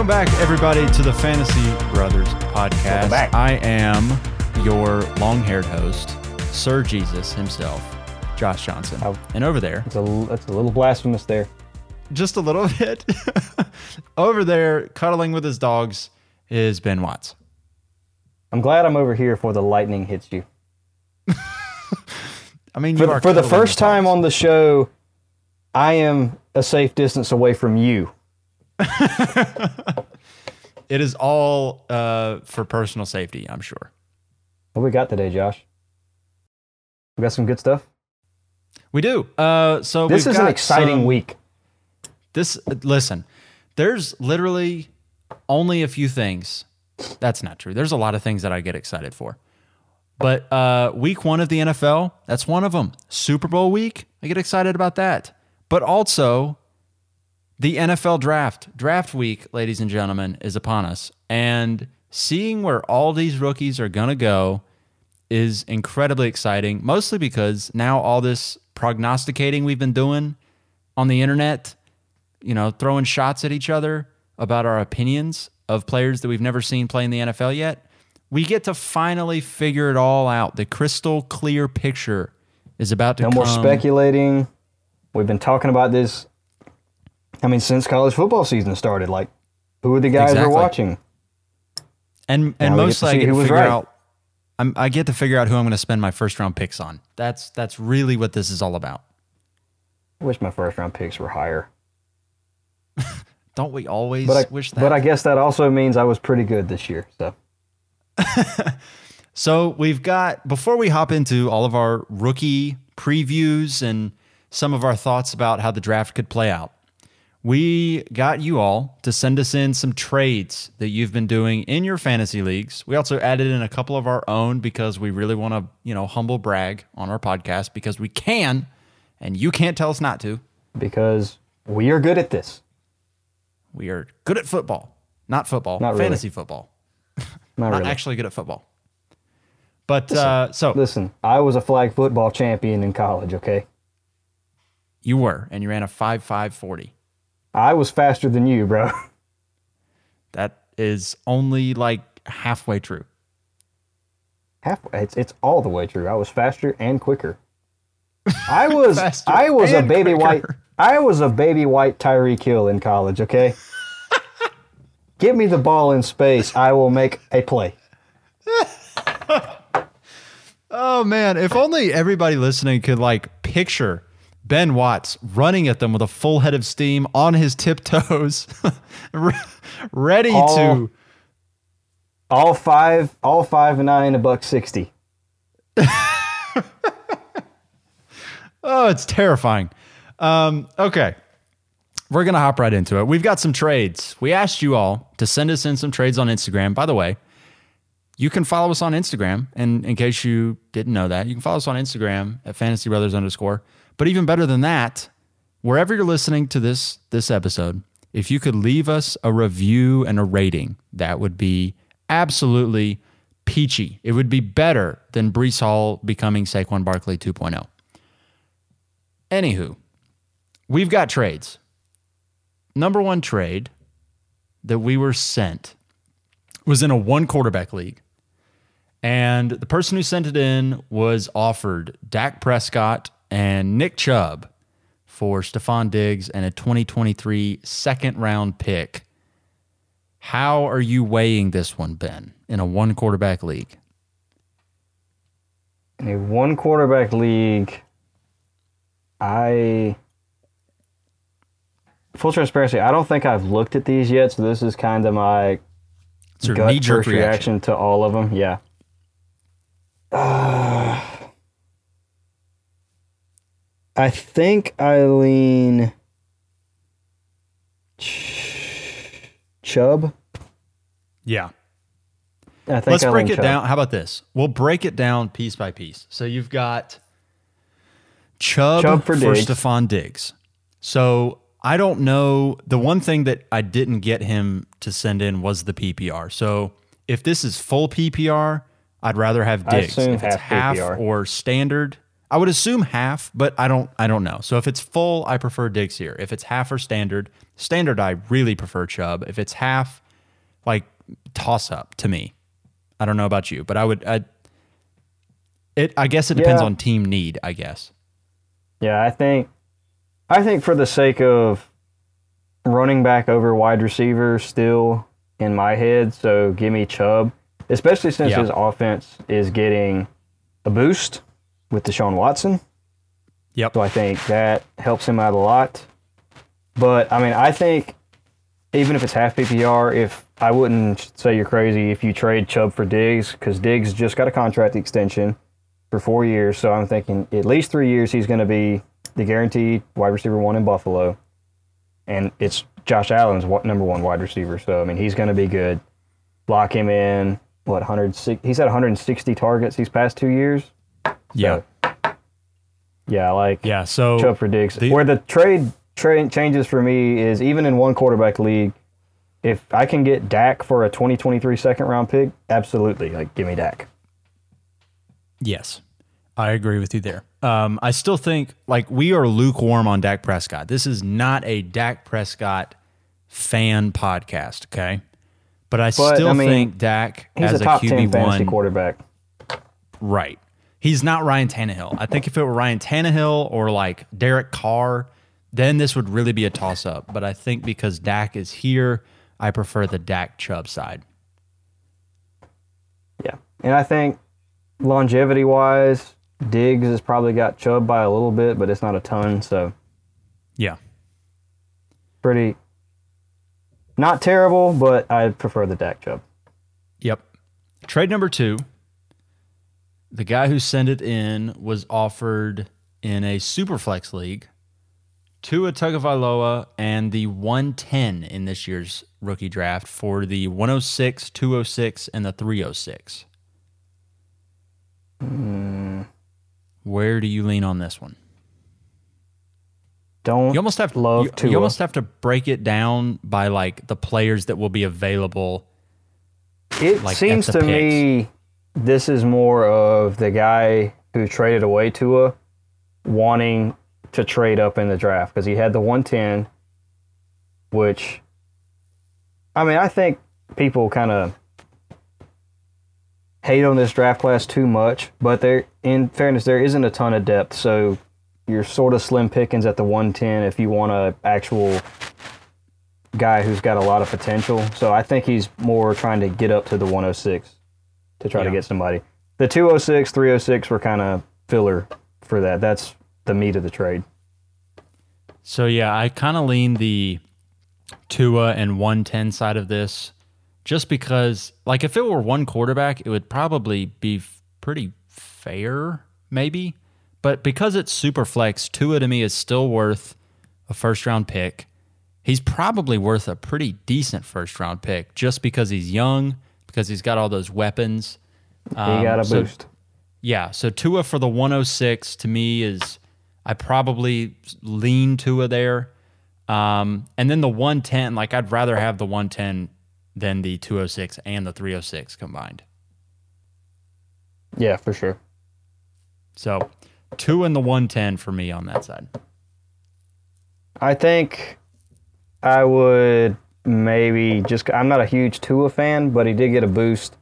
Welcome back, everybody, to the Fantasy Brothers podcast. I am your long haired host, Sir Jesus himself, Josh Johnson. Oh. And over there, It's a, that's a little blasphemous there. just a little bit, over there, cuddling with his dogs, is Ben Watts. I'm glad I'm over here before the lightning hits you. I mean, For, for the first time on the show, I am a safe distance away from you. It is all uh, for personal safety, I'm sure. What we got today, Josh? We got some good stuff. We do. Uh, so This is an exciting some- week. This listen, there's literally only a few things. That's not true. There's a lot of things that I get excited for. But uh, week one of the NFL, that's one of them. Super Bowl week, I get excited about that. But also, the NFL draft, draft week, ladies and gentlemen, is upon us. And seeing where all these rookies are going to go is incredibly exciting, mostly because now all this prognosticating we've been doing on the internet, you know, throwing shots at each other about our opinions of players that we've never seen play in the NFL yet, we get to finally figure it all out. The crystal clear picture is about to come. No come. more speculating. We've been talking about this. I mean, since college football season started, like, who are the guys Exactly. we're watching? And and Now mostly I get to figure right. out I'm, I get to figure out who I'm going to spend my first round picks on. That's that's really what this is all about. I wish my first round picks were higher. Don't we always But I, wish that? but I guess that also means I was pretty good this year. So So we've got before we hop into all of our rookie previews and some of our thoughts about how the draft could play out. We got you all to send us in some trades that you've been doing in your fantasy leagues. We also added in a couple of our own because we really want to, you know, humble brag on our podcast because we can and you can't tell us not to. because we are good at this. We are good at football. Not football, Not really. fantasy football. Not Not really. actually good at football. But uh, so Listen, I was a flag football champion in college, okay? you were, and you ran a 5 5 40. I was faster than you, bro. That is only like halfway true. Half it's it's all the way true. I was faster and quicker. I was I was a baby white. I was a baby white Tyreek Hill in college, okay? Give me the ball in space, I will make a play. Oh man, if only everybody listening could like picture Ben Watts running at them with a full head of steam on his tiptoes, ready All- to. All five all five and nine a buck sixty. Oh, it's terrifying. Um, okay. We're going to hop right into it. We've got some trades. We asked you all to send us in some trades on Instagram. By the way, you can follow us on Instagram. And in case you didn't know that, you can follow us on Instagram at Fantasy Brothers underscore. But even better than that, wherever you're listening to this this episode, if you could leave us a review and a rating, that would be absolutely peachy. It would be better than Breece Hall becoming Saquon Barkley oh. 2.0. Anywho, we've got trades. Number one trade that we were sent was in a one quarterback league. And the person who sent it in was offered Dak Prescott and Nick Chubb for Stefon Diggs and a 2023 second round pick. How are you weighing this one, Ben, in a one quarterback league? In a one quarterback league, I full transparency, I don't think I've looked at these yet, so this is kind of my gut knee jerk first reaction. reaction to all of them. Yeah. Uh, I think I lean Ch- Chubb. Yeah. I think Let's I break it Chubb. down. How about this? We'll break it down piece by piece. So you've got Chubb, Chubb for, for Diggs. Stefon Diggs. So I don't know. The one thing that I didn't get him to send in was the PPR. So if this is full PPR, I'd rather have Diggs. If it's half half PPR. or standard, I would assume half, but I don't I don't know. So if it's full, I prefer Diggs here. If it's half or standard, standard I really prefer Chubb. If it's half, like toss up to me. I don't know about you, but I would I it I guess it depends Yeah. on team need, I guess. Yeah, I think I think for the sake of running back over wide receiver still in my head, so give me Chubb, especially since Yeah. his offense is getting a boost with Deshaun Watson. Yep. So I think that helps him out a lot. But I mean, I think even if it's half PPR, if I wouldn't say you're crazy if you trade Chubb for Diggs because Diggs just got a contract extension for four years. So I'm thinking at least three years he's going to be the guaranteed wide receiver one in Buffalo, and it's Josh Allen's number one wide receiver. So I mean, he's going to be good. Lock him in. What 160? He's had 160 targets these past two years. Yeah. Yeah, I like Yeah. So Chubb for Diggs. the- Where the trade trade changes for me is even in one quarterback league, if I can get Dak for a 2023 second round pick, absolutely, like give me Dak. Yes, I agree with you there. Um, I still think like we are lukewarm on Dak Prescott. This is not a Dak Prescott fan podcast, okay? But I still I mean, think Dak He's as a top 10 QB fantasy one, quarterback. right? He's not Ryan Tannehill. I think if it were Ryan Tannehill or like Derek Carr, then this would really be a toss up. But I think because Dak is here, I prefer the Dak Chubb side. Yeah. And I think longevity wise, Diggs has probably got Chubb by a little bit, but it's not a ton. So Yeah. pretty, not terrible, but I prefer the Dak Chubb. Yep. Trade number two. The guy who sent it in was offered in a Superflex league to Tua Tagovailoa and the 110 in this year's rookie draft for the 106, 206, and the 306. Hmm. Where do you lean on this one? Don't You almost have love you, Tua. you almost have to break it down by like the players that will be available. It like, seems to me this is more of the guy who traded away Tua wanting to trade up in the draft because he had the 110, which, I mean, I think people kind of hate on this draft class too much, but there, in fairness, there isn't a ton of depth, so you're sort of slim pickings at the 110 if you want a actual guy who's got a lot of potential. So I think he's more trying to get up to the 106 to try to get somebody. The 206, 306 were kind of filler for that. That's the meat of the trade. So yeah, I kind of lean the Tua and 110 side of this just because like if it were one quarterback, it would probably be f- pretty fair maybe. But because it's super flex, Tua to me is still worth a first round pick. He's probably worth a pretty decent first round pick just because he's young, because he's got all those weapons. he got a Um, so- boost. Yeah, so Tua for the 106 to me is I probably lean Tua there. Um, and then the 110, like I'd rather have the 110 than the 206 and the 306 combined. yeah, for sure. So two and the 110 for me on that side. I think I would maybe just. I'm not a huge Tua fan, but he did get a boost,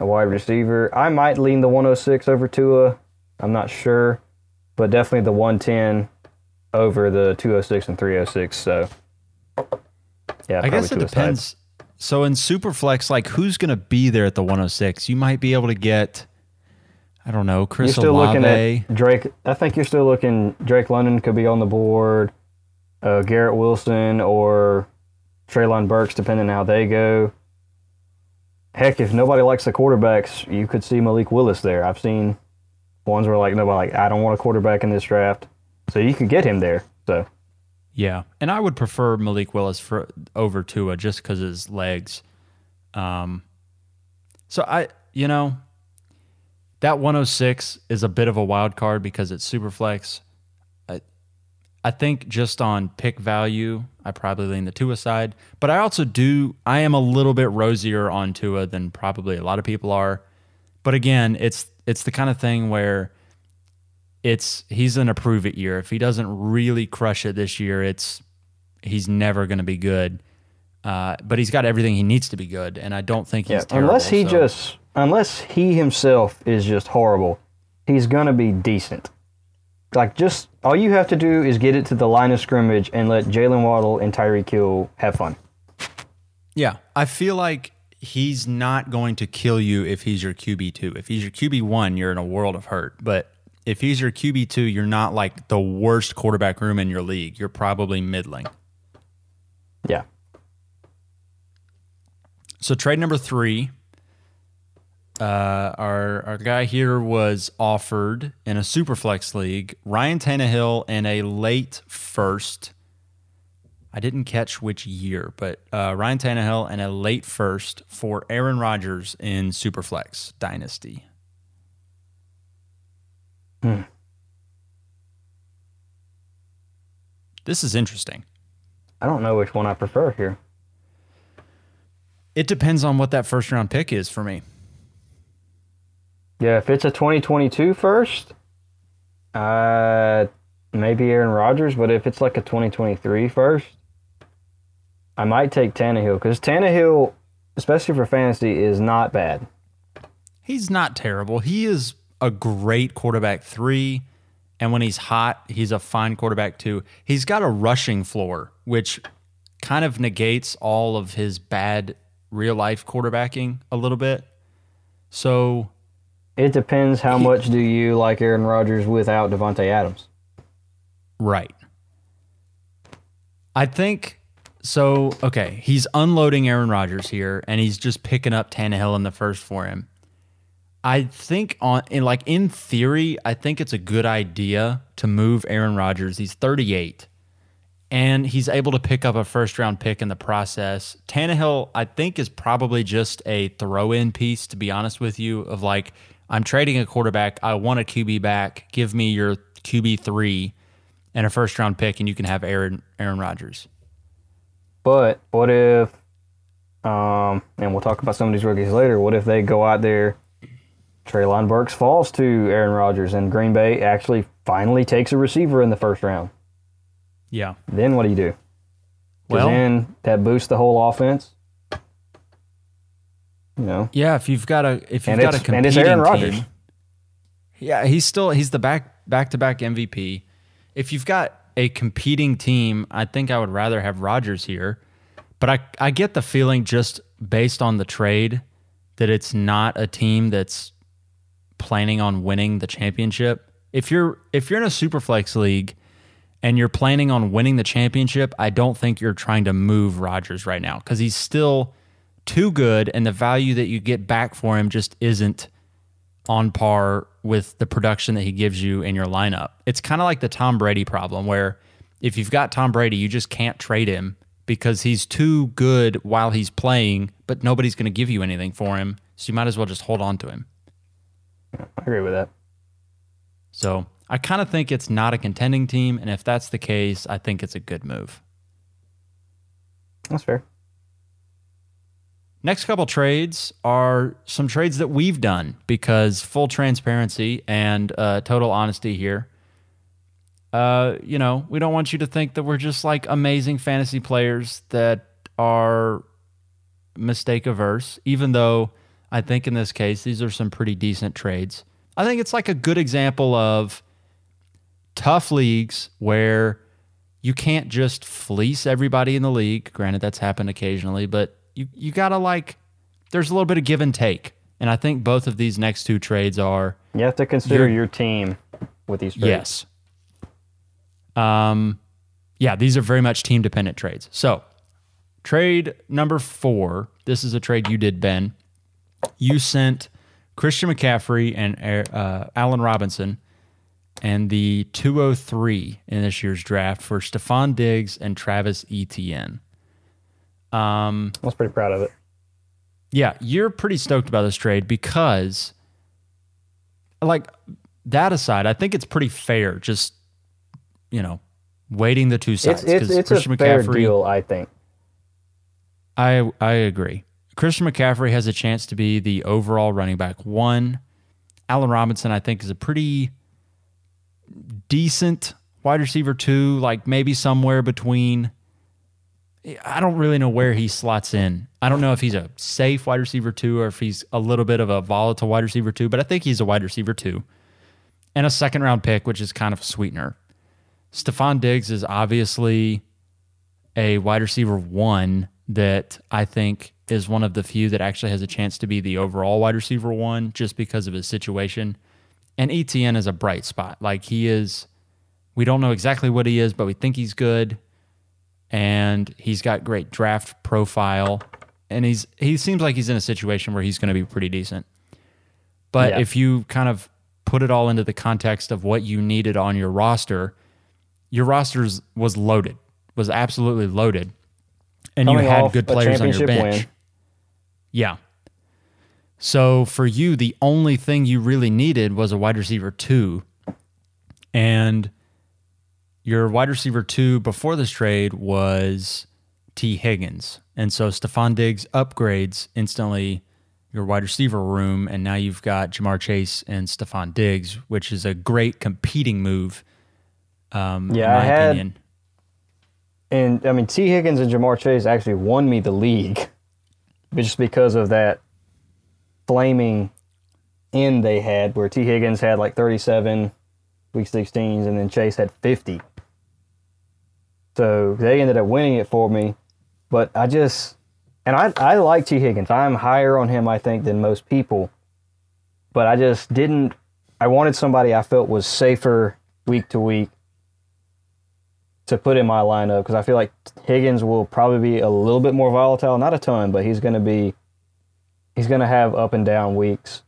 a wide receiver. I might lean the 106 over Tua. I'm not sure, but definitely the 110 over the 206 and 306. So, yeah, I guess it depends. So in Superflex, like who's going to be there at the 106? You might be able to get, I don't know, Chris You're still Olave. looking at Drake. I think you're still looking. Drake London could be on the board. Uh, Garrett Wilson or Treylon Burks, depending on how they go. Heck, if nobody likes the quarterbacks, you could see Malik Willis there. I've seen ones where like nobody like I don't want a quarterback in this draft, so you could get him there. So Yeah, and I would prefer Malik Willis for over Tua just because his legs. Um, so I, you know, that 106 is a bit of a wild card because it's super flex. I, think just on pick value, I probably lean the Tua side, but I also do. I am a little bit rosier on Tua than probably a lot of people are. But again, it's it's the kind of thing where it's he's an approve it year. If he doesn't really crush it this year, it's he's never going to be good. Uh, but he's got everything he needs to be good, and I don't think he's Yeah, terrible. unless he so- just unless he himself is just horrible, he's gonna be decent. Like just all you have to do is get it to the line of scrimmage and let Jaylen Waddle and Tyreek Hill have fun. Yeah, I feel like he's not going to kill you if he's your QB two. If he's your QB one, you're in a world of hurt. But if he's your QB two, you're not like the worst quarterback room in your league. You're probably middling. Yeah. So trade number three. Uh, our our guy here was offered in a super flex league Ryan Tannehill in a late first. I didn't catch which year, but uh, Ryan Tannehill and a late first for Aaron Rodgers in Superflex Dynasty. Hmm. This is interesting. I don't know which one I prefer here. It depends on what that first round pick is for me. Yeah, if it's a 2022 first, uh, maybe Aaron Rodgers. But if it's like a 2023 first, I might take Tannehill because Tannehill, especially for fantasy, is not bad. He's not terrible. He is a great quarterback three. And when he's hot, he's a fine quarterback two. He's got a rushing floor, which kind of negates all of his bad real life quarterbacking a little bit. So, It depends how much do you like Aaron Rodgers without Davante Adams. right. I think so. Okay. He's unloading Aaron Rodgers here, and he's just picking up Tannehill in the first for him. I think on in like in theory, I think it's a good idea to move Aaron Rodgers. He's 38 and he's able to pick up a first round pick in the process. Tannehill, I think, is probably just a throw in piece, to be honest with you, of like, I'm trading a quarterback. I want a QB back. Give me your QB three and a first round pick, and you can have Aaron Aaron Rodgers. But what if, um, and we'll talk about some of these rookies later. What if they go out there, Treylon Burks falls to Aaron Rodgers, and Green Bay actually finally takes a receiver in the first round? Yeah. Then what do you do? Well- then that boosts the whole offense. You know, Yeah, if you've got a if you've And got a competing and it's Aaron Rodgers. team, yeah, he's still he's the back back to back MVP. If you've got a competing team, I think I would rather have Rodgers here. But I I get the feeling just based on the trade that it's not a team that's planning on winning the championship. If you're if you're in a superflex league and you're planning on winning the championship, I don't think you're trying to move Rodgers right now because he's still too good, and the value that you get back for him just isn't on par with the production that he gives you in your lineup. It's kind of like the Tom Brady problem, where if you've got Tom Brady, you just can't trade him because he's too good while he's playing, but nobody's going to give you anything for him. So you might as well just hold on to him. I agree with that. So I kind of think it's not a contending team. And if that's the case, I think it's a good move. That's fair. Next couple trades are some trades that we've done because full transparency and uh, total honesty here. Uh, you know, we don't want you to think that we're just like amazing fantasy players that are mistake averse, even though I think in this case, these are some pretty decent trades. I think it's like a good example of tough leagues where you can't just fleece everybody in the league. Granted, that's happened occasionally, but you, you got to like, there's a little bit of give and take. And I think both of these next two trades are You have to consider your team with these trades. Yes. Um, yeah, these are very much team dependent trades. So, trade number four. This is a trade you did, Ben. You sent Christian McCaffrey and uh, Allen Robinson and the 203 in this year's draft for Stefon Diggs and Travis Etienne. Um, I was pretty proud of it. yeah, you're pretty stoked about this trade because, like, that aside, I think it's pretty fair. Just you know, waiting the two It's sides it's it's Christian a fair McCaffrey. deal, I think. I I agree. Christian McCaffrey has a chance to be the overall running back one. Allen Robinson, I think, is a pretty decent wide receiver two, like maybe somewhere between. I don't really know where he slots in. I don't know if he's a safe wide receiver two or if he's a little bit of a volatile wide receiver two, but I think he's a wide receiver two. And a second round pick, which is kind of a sweetener. Stefon Diggs is obviously a wide receiver one that I think is one of the few that actually has a chance to be the overall wide receiver one just because of his situation. And ETN is a bright spot. Like he is, we don't know exactly what he is, but we think he's good. And he's got great draft profile. And he's he seems like he's in a situation where he's going to be pretty decent. But Yeah. if you kind of put it all into the context of what you needed on your roster, your roster was loaded, was absolutely loaded. And Coming you had good players on your bench. win. Yeah. So for you, the only thing you really needed was a wide receiver two. And your wide receiver two before this trade was Tee Higgins. And so Stefon Diggs upgrades instantly your wide receiver room. And now you've got Ja'Marr Chase and Stefon Diggs, which is a great competing move. Um, in Yeah, I my had- opinion. And I mean, Tee Higgins and Ja'Marr Chase actually won me the league, just because of that flaming end they had, where Tee Higgins had like 37 week 16s, and then Chase had 50. So they ended up winning it for me. But I just, and I, I like Tee Higgins. I'm higher on him, I think, than most people. But I just didn't, I wanted somebody I felt was safer week to week to put in my lineup because I feel like Higgins will probably be a little bit more volatile, not a ton, but he's going to be he's going to have up and down weeks,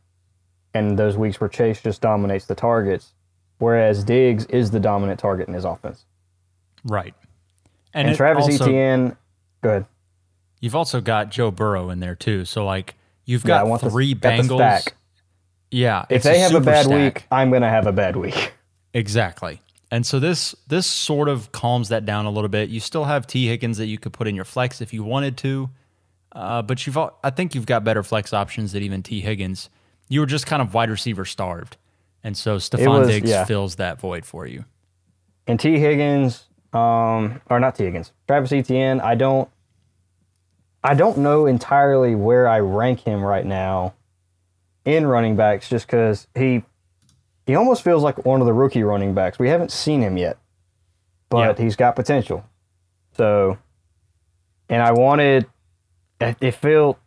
and those weeks where Chase just dominates the targets, whereas Diggs is the dominant target in his offense. Right. And, it Travis also- Etienne, go ahead. You've also got Joe Burrow in there too. So like you've Yeah, got the- three the Bengals. Yeah. If they have a bad stack. week, I'm going to have a bad week. Exactly. And so this this sort of calms that down a little bit. You still have Tee Higgins that you could put in your flex if you wanted to, uh, but you've I think you've got better flex options than even Tee Higgins. You were just kind of wide receiver starved, and so Stefon was- Diggs yeah. fills that void for you. And Tee Higgins, um, or not Tee Higgins, Travis Etienne, I don't, I don't know entirely where I rank him right now in running backs, just because he, he almost feels like one of the rookie running backs. We haven't seen him yet, but Yeah. he's got potential. So, and I wanted, it it felt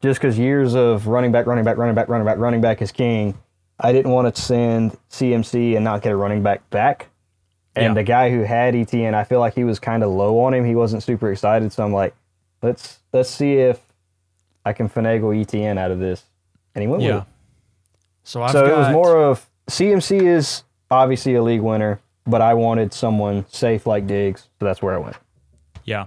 just because years of running back, running back, running back, running back, running back is king. I didn't want to send CMC and not get a running back back. And Yeah. the guy who had ETN, I feel like he was kind of low on him. He wasn't super excited, so I'm like, let's let's see if I can finagle ETN out of this. And he went with it. So I've So got it was more of CMC is obviously a league winner, but I wanted someone safe like Diggs, so that's where I went. Yeah.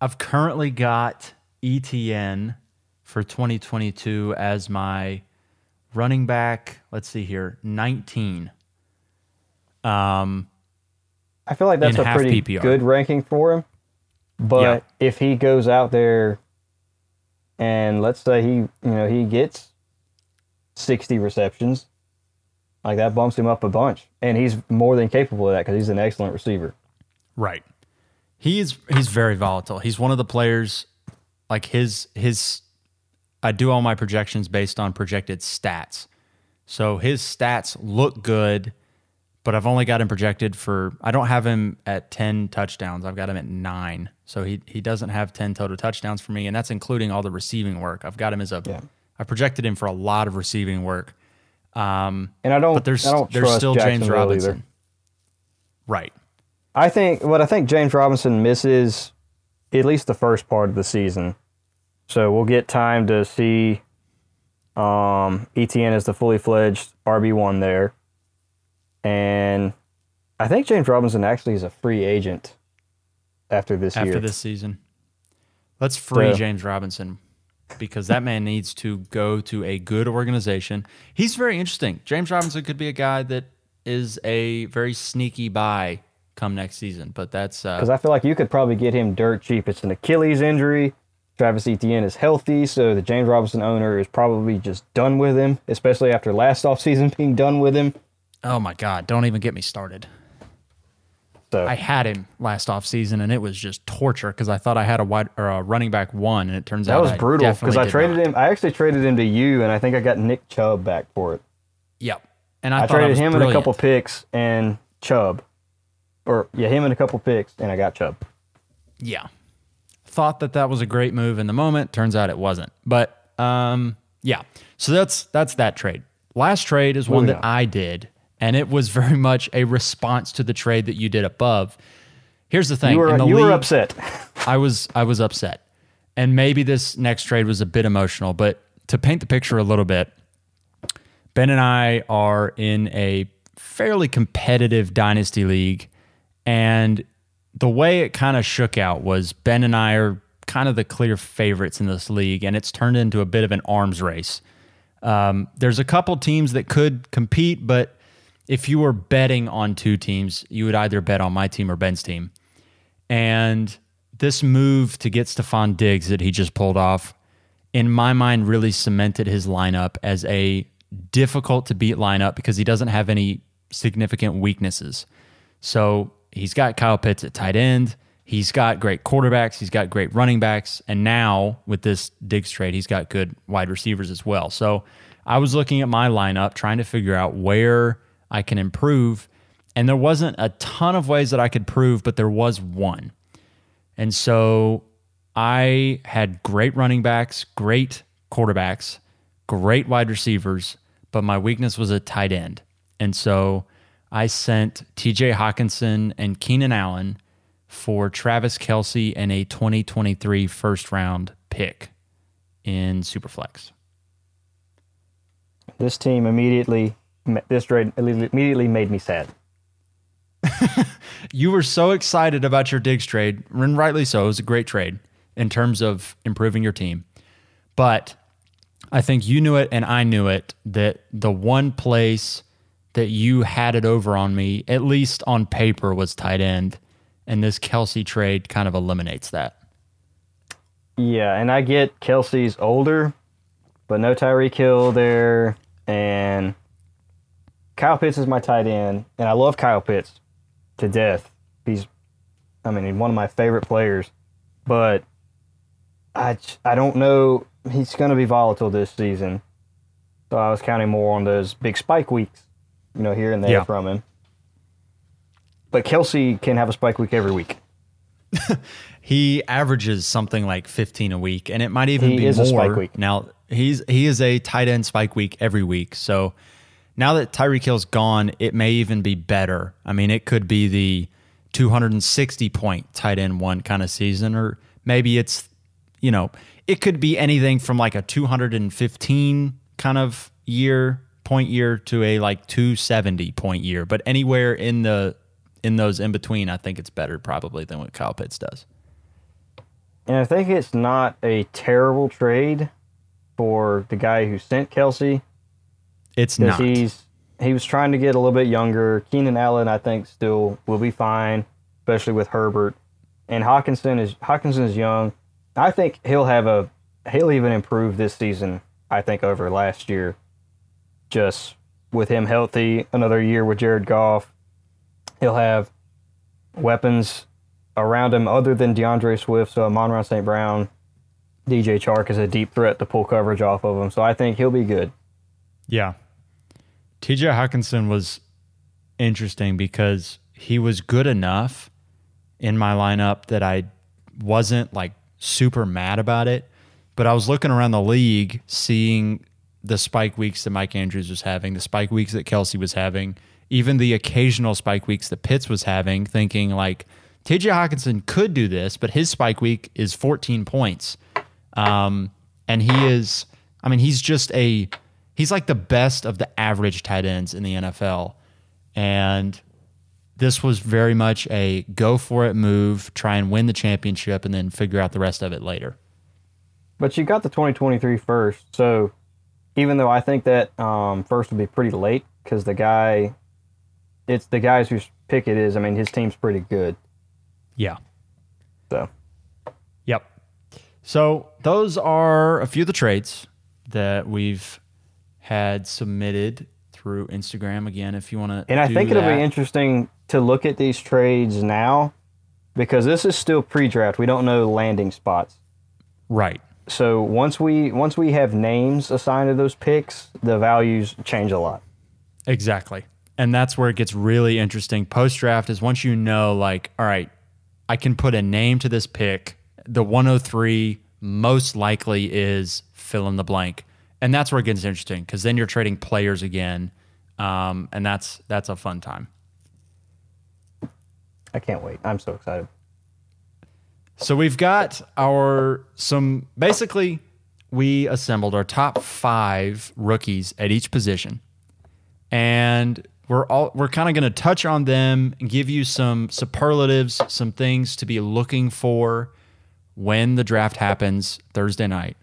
I've currently got ETN for 2022 as my running back. Let's see here, 19. Um, I feel like that's a pretty PPR. good ranking for him. But Yeah. if he goes out there and let's say he, you know, he gets 60 receptions, like that bumps him up a bunch. And he's more than capable of that because he's an excellent receiver. right. He's he's very volatile. He's one of the players like his his I do all my projections based on projected stats. So his stats look good, but I've only got him projected for I don't have him at 10 touchdowns. I've got him at 9. So he he doesn't have 10 total touchdowns for me and that's including all the receiving work. I've got him as a Yeah. I projected him for a lot of receiving work. Um And I don't, but there's don't there's still James Robinson. Either. Right. I think what I think James Robinson misses at least the first part of the season. So we'll get time to see um, ETN as the fully fledged RB one there, and I think James Robinson actually is a free agent after this after year. this season. Let's free So- James Robinson because that man needs to go to a good organization. He's very interesting. James Robinson could be a guy that is a very sneaky buy come next season, but that's Because uh, I feel like you could probably get him dirt cheap. It's an Achilles injury. Travis Etienne is healthy, so the James Robinson owner is probably just done with him, especially after last offseason being done with him. Oh my God! Don't even get me started. So I had him last offseason and it was just torture because I thought I had a wide or a running back one, and it turns that out that was I brutal because I traded not. him. I actually traded him to you, and I think I got Nick Chubb back for it. Yep. And I, I, thought I traded him and a couple picks and Chubb, or yeah, him and a couple picks, and I got Chubb. Yeah. Thought that that was a great move in the moment. Turns out it wasn't. But um, yeah. So that's that's that trade. Last trade is one Moving that on. I did, and it was very much a response to the trade that you did above. Here's the thing: You were you were upset. I was I was upset. And maybe this next trade was a bit emotional, but to paint the picture a little bit, Ben and I are in a fairly competitive dynasty league and the way it kind of shook out was Ben and I are kind of the clear favorites in this league and it's turned into a bit of an arms race. Um, there's a couple teams that could compete, but if you were betting on two teams, you would either bet on my team or Ben's team. And this move to get Stefon Diggs that he just pulled off, in my mind, really cemented his lineup as a difficult to beat lineup because he doesn't have any significant weaknesses. So he's got Kyle Pitts at tight end. He's got great quarterbacks. He's got great running backs. And now with this Diggs trade, he's got good wide receivers as well. So I was looking at my lineup, trying to figure out where I can improve. And there wasn't a ton of ways that I could prove, but there was one. And so I had great running backs, great quarterbacks, great wide receivers, but my weakness was a tight end. And so I sent TJ Hockenson and Keenan Allen for Travis Kelce and a 2023 first round pick in Superflex. This team immediately, this trade immediately made me sad. You were so excited about your Diggs trade, and rightly so. It was a great trade in terms of improving your team. But I think you knew it and I knew it that the one place that you had it over on me, at least on paper, was tight end. And this Kelce trade kind of eliminates that. Yeah, and I get Kelce's older, but no Tyreek Hill there, and Kyle Pitts is my tight end, and I love Kyle Pitts to death. He's, I mean, he's one of my favorite players, but I, I don't know. He's going to be volatile this season, so I was counting more on those big spike weeks, you know, here and there Yeah. from him. But Kelce can have a spike week every week. He averages something like 15 a week, and it might even He be more. a spike week. Now he's he is a tight end spike week every week. So now that Tyreek Hill's gone, it may even be better. I mean, it could be the 260 point tight end one kind of season, or maybe it's you know it could be anything from like a 215 kind of year point year to a like 270 point year, but anywhere in the in those in between, I think it's better probably than what Kyle Pitts does. And I think it's not a terrible trade for the guy who sent Kelce It's not. he's he was trying to get a little bit younger. Keenan Allen, I think, still will be fine, especially with Herbert. And Hockenson is Hockenson is young. I think he'll have a he'll even improve this season. I think over last year, just with him healthy, another year with Jared Goff, he'll have weapons around him other than D'Andre Swift. So Amon St. Brown, DJ Chark is a deep threat to pull coverage off of him. So I think he'll be good. Yeah. TJ Hockenson was interesting because he was good enough in my lineup that I wasn't like super mad about it. But I was looking around the league, seeing the spike weeks that Mike Andrews was having, the spike weeks that Kelce was having, even the occasional spike weeks that Pitts was having, thinking like TJ Hockenson could do this, but his spike week is 14 points. Um, and he is, I mean, he's just a, he's like the best of the average tight ends in the NFL. And this was very much a go for it move, try and win the championship, and then figure out the rest of it later. But you got the 2023 first, so even though I think that um, first would be pretty late because the guy, it's the guys whose pick it is. I mean, his team's pretty good. Yeah. So Yep. So those are a few of the trades that we've had submitted through Instagram again if you want to. And I think it'll be interesting to look at these trades now because this is still pre-draft. We don't know landing spots. Right. So once we once we have names assigned to those picks, the values change a lot. Exactly. And that's where it gets really interesting. Post draft is once you know, like, all right, I can put a name to this pick. The 103 most likely is fill in the blank. And that's where it gets interesting because then you're trading players again. Um, and that's that's a fun time. I can't wait. I'm so excited. So we've got our some basically we assembled our top five rookies at each position. And we're all we're kind of going to touch on them and give you some superlatives, some things to be looking for when the draft happens Thursday night.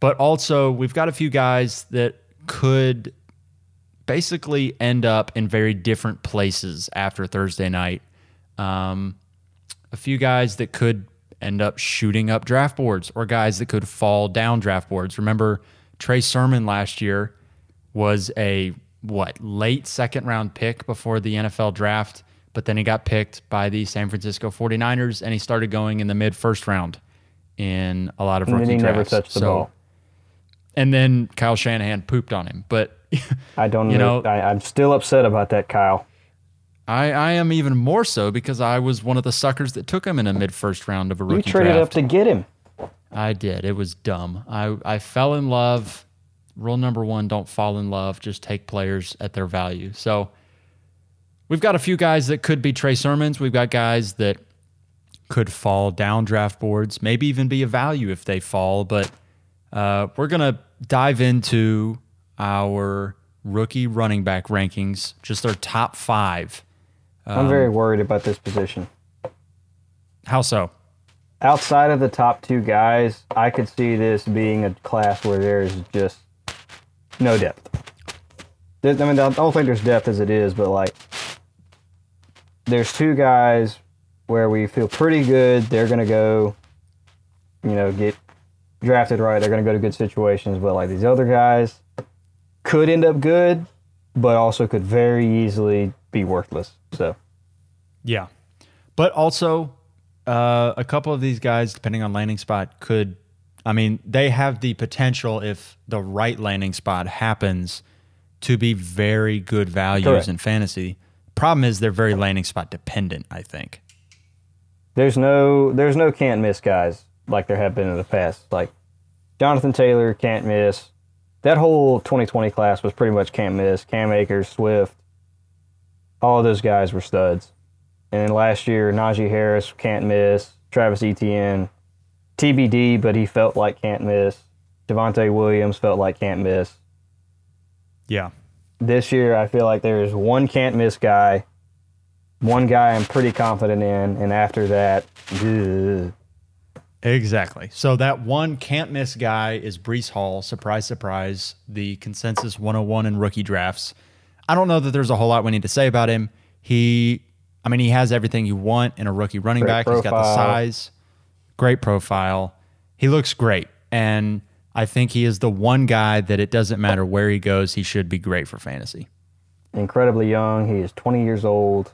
But also, we've got a few guys that could basically end up in very different places after Thursday night. Um, a few guys that could end up shooting up draft boards or guys that could fall down draft boards. Remember, Trey Sermon last year was a what late second round pick before the NFL draft, but then he got picked by the San Francisco 49ers and he started going in the mid first round in a lot of rookie and he drafts. never touched the So- ball. And then Kyle Shanahan pooped on him. But I don't you know. I, I'm still upset about that, Kyle. I, I am even more so because I was one of the suckers that took him in a mid first round of a rookie. You traded draft. up to get him. I did. It was dumb. I, I fell in love. Rule number one don't fall in love, just take players at their value. So we've got a few guys that could be Trey Sermons. We've got guys that could fall down draft boards, maybe even be a value if they fall. But uh, we're going to dive into our rookie running back rankings, just our top five. I'm Um, very worried about this position. How so? Outside of the top two guys, I could see this being a class where there's just no depth. I mean, I don't think there's depth as it is, but like, there's two guys where we feel pretty good. They're going to go, you know, get drafted right. They're going to go to good situations. But like these other guys could end up good, but also could very easily be worthless. So, Yeah. But also, uh, a couple of these guys, depending on landing spot, could, I mean, they have the potential, if the right landing spot happens, to be very good values Correct. in fantasy. Problem is, they're very landing spot dependent, I think. There's no there's no can't miss guys like there have been in the past. Like Jonathan Taylor can't miss. That whole 2020 class was pretty much can't miss. Cam Akers, Swift, all of those guys were studs. And then last year, Najee Harris can't miss. Travis Etienne, TBD, but he felt like can't miss. Devontae Williams felt like can't miss. Yeah. This year, I feel like there is one can't miss guy, one guy I'm pretty confident in, and after that, ugh. Exactly. So that one can't miss guy is Breece Hall. Surprise, surprise. The consensus 101 in rookie drafts. I don't know that there's a whole lot we need to say about him. He, I mean, he has everything you want in a rookie running Great back. He's got the size, great profile. He looks great. And I think he is the one guy that it doesn't matter where he goes, he should be great for fantasy. incredibly young. He is 20 years old.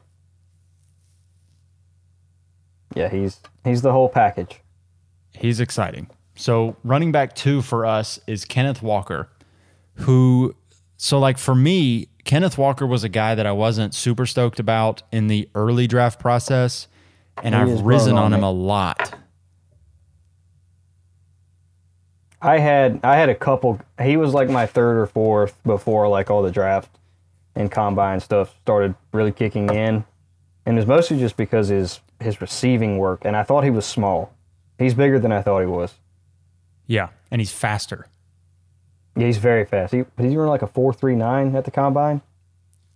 Yeah, he's he's the whole package. He's exciting. So running back two for us is Kenneth Walker, who so like for me, Kenneth Walker was a guy that I wasn't super stoked about in the early draft process, and He I've risen on on him a lot. I had I had a couple. He was like my third or fourth before like all the draft and combine stuff started really kicking in, and it was mostly just because his his receiving work. And I thought he was small. He's bigger than I thought he was. Yeah, and he's faster. Yeah, he's very fast. He did he run like a four three nine at the combine?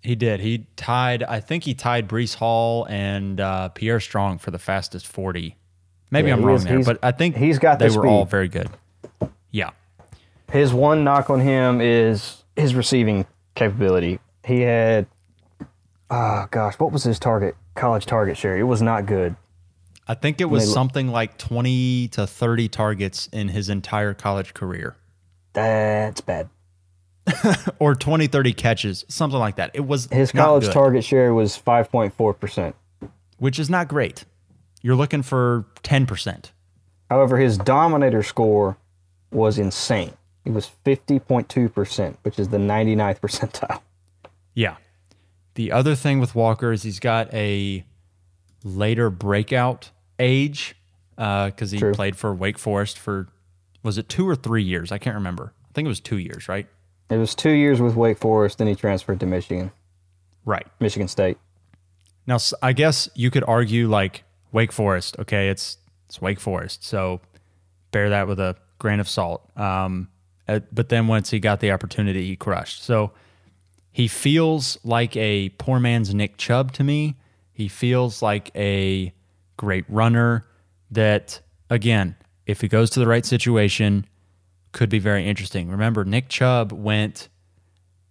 He did. He tied. I think he tied Breece Hall and uh, Pierre Strong for the fastest forty. Maybe Yeah, I'm wrong is- there, but I think he's got they the were all very good. Yeah, His one knock on him is his receiving capability. He had, ah, gosh, what was his target college target share? It was not good. I think it was They- something like twenty to thirty targets in his entire college career. That's bad. or 20, 30 catches, something like that. It was His college good, target share was 5.4%. which is not great. You're looking for 10%. However, his dominator score was insane. It was 50.2%, which is the 99th percentile. Yeah. The other thing with Walker is he's got a later breakout age because he True. played for Wake Forest for, was it two or three years? I can't remember. I think it was two years, right? It was two years with Wake Forest, then he transferred to Michigan, Right. Michigan State. Now, I guess you could argue like Wake Forest. Okay, it's it's Wake Forest, so bear that with a grain of salt. Um, uh, but then once he got the opportunity, he crushed. So he feels like a poor man's Nick Chubb to me. He feels like a great runner that, again, if he goes to the right situation, could be very interesting. Remember, Nick Chubb went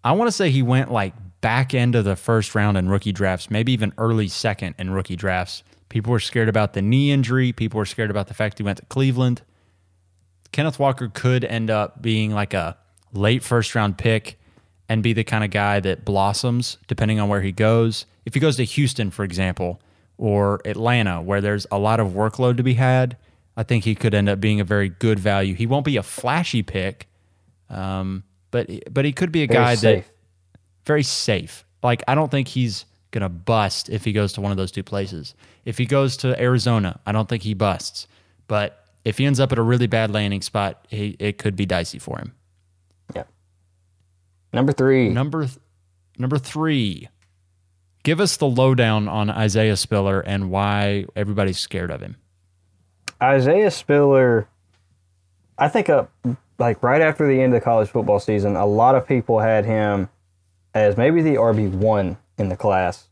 I want to say he went like back end of the first round in rookie drafts, maybe even early second in rookie drafts. People were scared about the knee injury. People were scared about the fact he went to Cleveland. Kenneth Walker could end up being like a late first round pick and be the kind of guy that blossoms depending on where he goes. If he goes to Houston, for example, or Atlanta, where there's a lot of workload to be had, I think he could end up being a very good value. He won't be a flashy pick, um, but but he could be a Very guy safe. that very safe. Like I don't think he's gonna bust if he goes to one of those two places. If he goes to Arizona, I don't think he busts. But if he ends up at a really bad landing spot, he, it could be dicey for him. Yeah. Number three. Number th- number three, give us the lowdown on Isaiah Spiller and why everybody's scared of him. Isaiah Spiller, I think up like right after the end of the college football season, a lot of people had him as maybe the RB one in the class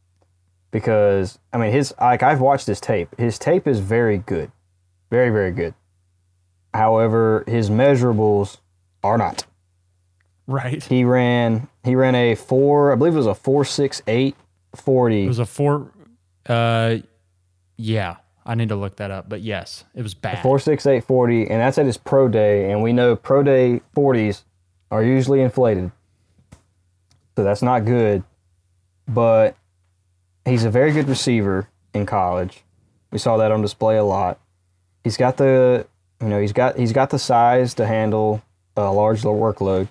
because I mean his like I've watched his tape. His tape is very good, very very good. However, his measurables are not. Right. He ran he ran a four I believe it was a four six eight forty. It was a four. Uh, yeah, I need to look that up. But yes, it was bad. Eight forty, and that's at his pro day, and we know pro day forties are usually inflated, so that's not good. But he's a very good receiver in college. We saw that on display a lot. He's got the you know he's got he's got the size to handle a large workload.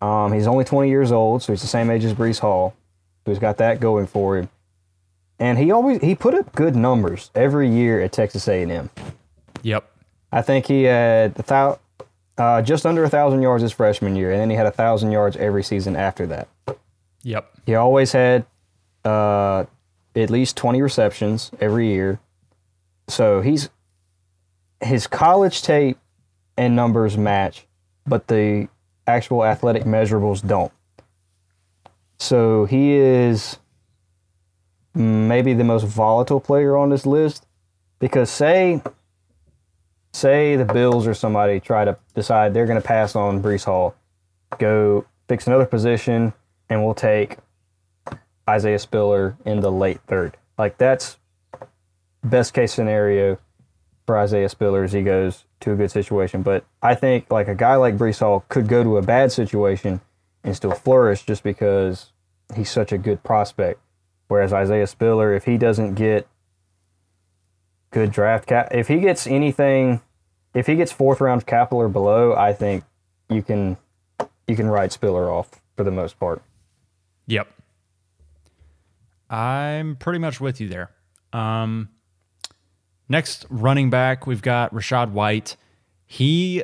Um, he's only twenty years old, so he's the same age as Breece Hall. So he's got that going for him. And he always he put up good numbers every year at Texas A&M. Yep. I think he had a thou, uh, just under a thousand yards his freshman year, and then he had a thousand yards every season after that. Yep. He always had uh, at least twenty receptions every year. So he's his college tape and numbers match, but the actual athletic measurables don't. So he is maybe the most volatile player on this list because say say the Bills or somebody try to decide they're going to pass on Breece Hall, go fix another position, and we'll take Isaiah Spiller in the late third. Like that's best case scenario for Isaiah Spiller as he goes to a good situation. But I think like a guy like Breece Hall could go to a bad situation and still flourish just because he's such a good prospect. Whereas Isaiah Spiller, if he doesn't get good draft cap, if he gets anything, if he gets fourth round capital or below, I think you can you can write Spiller off for the most part. Yep. I'm pretty much with you there. Um, next running back, we've got Rachaad White. He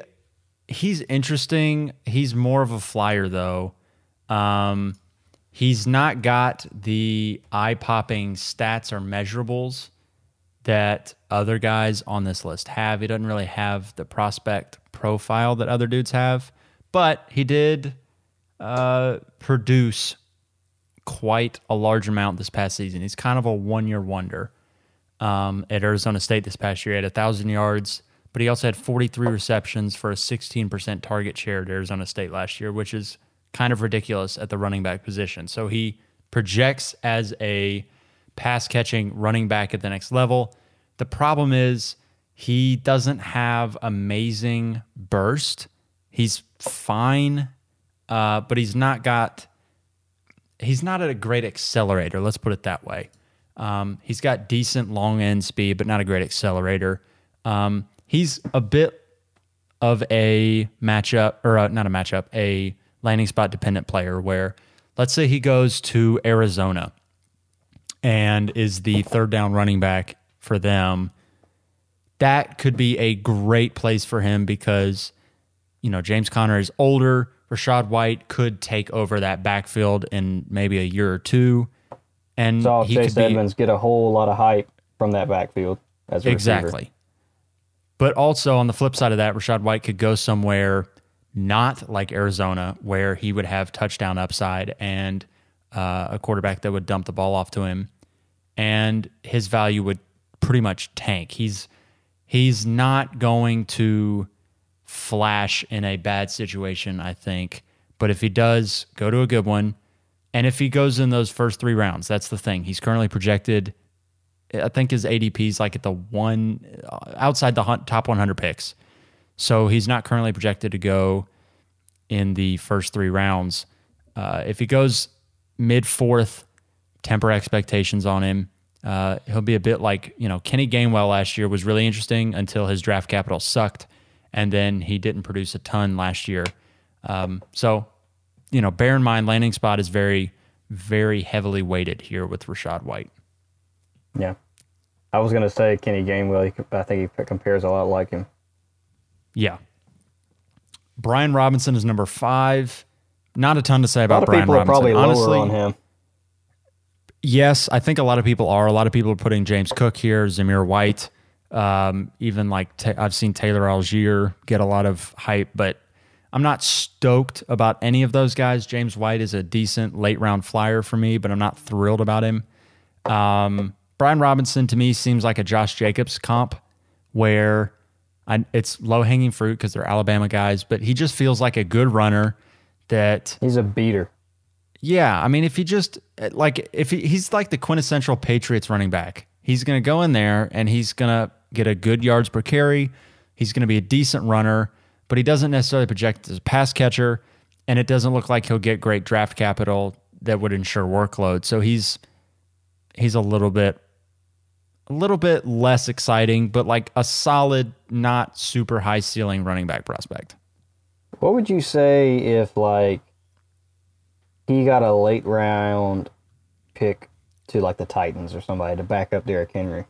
he's interesting. He's more of a flyer though. Um, he's not got the eye popping stats or measurables that other guys on this list have. He doesn't really have the prospect profile that other dudes have, but he did uh, produce quite a large amount this past season. He's kind of a one year wonder. Um, at Arizona State this past year, he had a thousand yards, but he also had 43 receptions for a 16% target share at Arizona State last year, which is kind of ridiculous at the running back position. So he projects as a pass catching running back at the next level. The problem is he doesn't have amazing burst. He's fine uh, but he's not got. He's not at a great accelerator. Let's put it that way. Um, he's got decent long end speed, but not a great accelerator. Um, he's a bit of a matchup, or a, not a matchup, a landing spot dependent player. Where, let's say he goes to Arizona and is the third down running back for them. That could be a great place for him because, you know, James Conner is older. Rachaad White could take over that backfield in maybe a year or two. And Saw he Chase could be, Edmonds get a whole lot of hype from that backfield as a receiver. But also on the flip side of that, Rachaad White could go somewhere not like Arizona, where he would have touchdown upside and uh, a quarterback that would dump the ball off to him, and his value would pretty much tank. He's he's not going to flash in a bad situation, I think. But if he does go to a good one, and if he goes in those first three rounds, that's the thing. He's currently projected I think his ADP is like at the one uh, outside the top 100 picks. So he's not currently projected to go in the first three rounds. Uh, if he goes mid fourth, temper expectations on him. Uh, he'll be a bit like you know Kenny Gainwell last year was really interesting until his draft capital sucked, and then he didn't produce a ton last year. Um, so you know, bear in mind landing spot is very, very heavily weighted here with Rachaad White. Yeah. I was going to say Kenny Gainwell. He, I think he compares a lot like him. Yeah. Brian Robinson is number five. Not a ton to say A lot about of Brian people are Robinson. probably Honestly, on him. yes, I think a lot of people are. A lot of people are putting James Cook here, Zamir White. Um, even like I've seen Taylor Allgeier get a lot of hype, but I'm not stoked about any of those guys. James White is a decent late round flyer for me, but I'm not thrilled about him. Um, Brian Robinson to me seems like a Josh Jacobs comp where I, it's low hanging fruit because they're Alabama guys, but he just feels like a good runner that He's a beater. yeah, I mean, if he just like if he, he's like the quintessential Patriots running back, he's going to go in there and he's going to get a good yards per carry. He's going to be a decent runner, but he doesn't necessarily project as a pass catcher, and it doesn't look like he'll get great draft capital that would ensure workload. So he's he's a little bit a little bit less exciting, but like a solid, not super high ceiling running back prospect. What would you say if like he got a late round pick to like the Titans or somebody to back up Derrick Henry?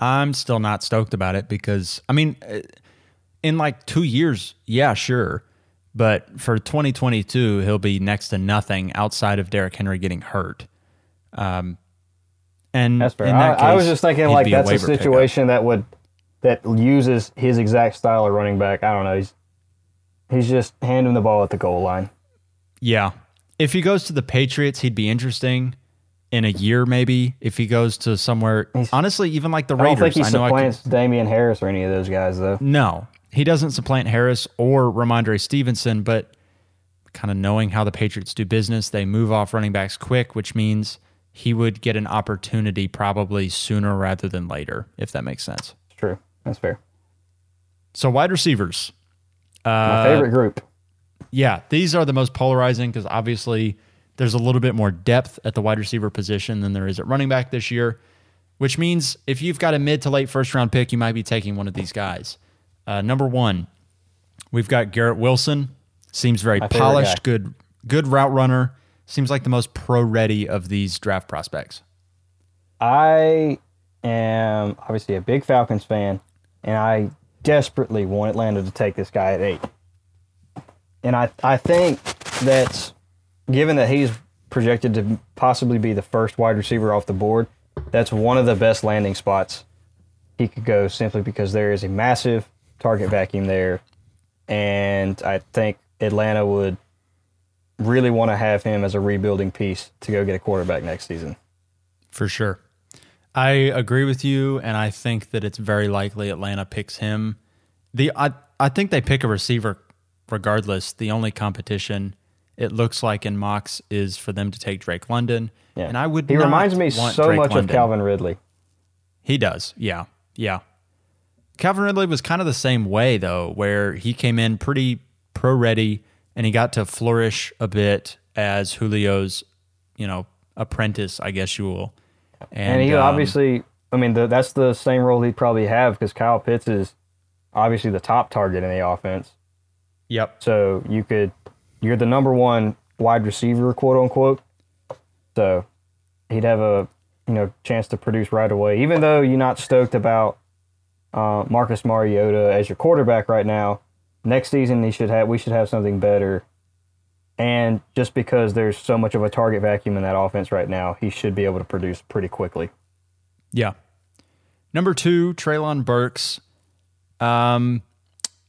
I'm still not stoked about it because I mean, uh, in like two years, yeah, sure, but for 2022, he'll be next to nothing outside of Derrick Henry getting hurt. Um, and That's fair. I, that I was just thinking like that's a pickup. situation that would that uses his exact style of running back. I don't know. He's he's just handing the ball at the goal line. Yeah, if he goes to the Patriots, he'd be interesting. In a year, maybe if he goes to somewhere, honestly, even like the Raiders, I don't think he know I could- supplants Damien Harris or any of those guys though. No, he doesn't supplant Harris or Rhamondre Stevenson, but kind of knowing how the Patriots do business, they move off running backs quick, which means he would get an opportunity probably sooner rather than later, if that makes sense. It's true. That's fair. So, wide receivers. My Uh, favorite group. Yeah, these are the most polarizing because obviously there's a little bit more depth at the wide receiver position than there is at running back this year, which means if you've got a mid to late first round pick, you might be taking one of these guys. Uh, number one, we've got Garrett Wilson. Seems very My polished, good, good route runner. Seems like the most pro ready of these draft prospects. I am obviously a big Falcons fan, and I desperately want Atlanta to take this guy at eight. And I, I think that's given that he's projected to possibly be the first wide receiver off the board, that's one of the best landing spots he could go simply because there is a massive target vacuum there. And I think Atlanta would really want to have him as a rebuilding piece to go get a quarterback next season. For sure. I agree with you, and I think that it's very likely Atlanta picks him. The I I think they pick a receiver regardless. The only competition it looks like in mocks is for them to take Drake London. Yeah. And I would He reminds me so Drake much London. of Calvin Ridley. He does. Yeah. Yeah. Calvin Ridley was kind of the same way though, where he came in pretty pro ready and he got to flourish a bit as Julio's, you know, apprentice, I guess you will. And, he um, obviously, I mean, the, that's the same role he'd probably have because Kyle Pitts is obviously the top target in the offense. Yep. So you could, you're the number one wide receiver, quote unquote. So he'd have a, you know, chance to produce right away. Even though you're not stoked about uh, Marcus Mariota as your quarterback right now, next season he should have, we should have something better. And just because there's so much of a target vacuum in that offense right now, he should be able to produce pretty quickly. Yeah. Number two, Treylon Burks. Um,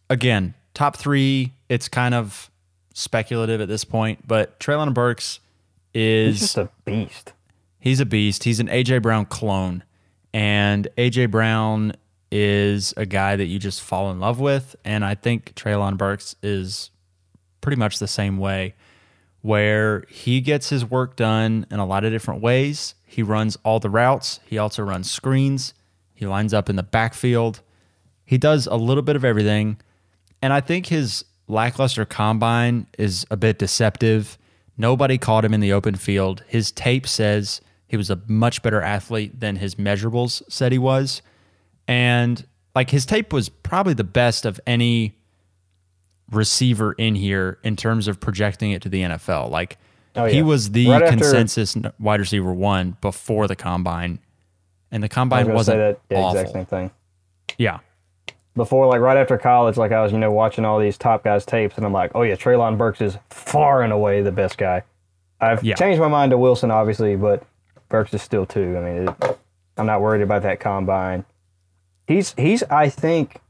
again, top three. It's kind of speculative at this point, but Treylon Burks is He's just a beast. He's a beast. He's an AJ Brown clone. And AJ Brown is a guy that you just fall in love with. And I think Treylon Burks is pretty much the same way, where he gets his work done in a lot of different ways. He runs all the routes, he also runs screens, he lines up in the backfield. He does a little bit of everything. And I think his lackluster combine is a bit deceptive. Nobody caught him in the open field. His tape says he was a much better athlete than his measurables said he was. And like his tape was probably the best of any receiver in here in terms of projecting it to the NFL. Like Oh, he was the Right consensus n- wide receiver one before the combine. And the combine wasn't say that yeah, awful. exact same thing. Yeah. Before, like right after college, like I was, you know, watching all these top guys' tapes, and I'm like, oh yeah, Treylon Burks is far and away the best guy. I've Yeah. changed my mind to Wilson, obviously, but Burks is still two. I mean, it, I'm not worried about that combine. He's he's I think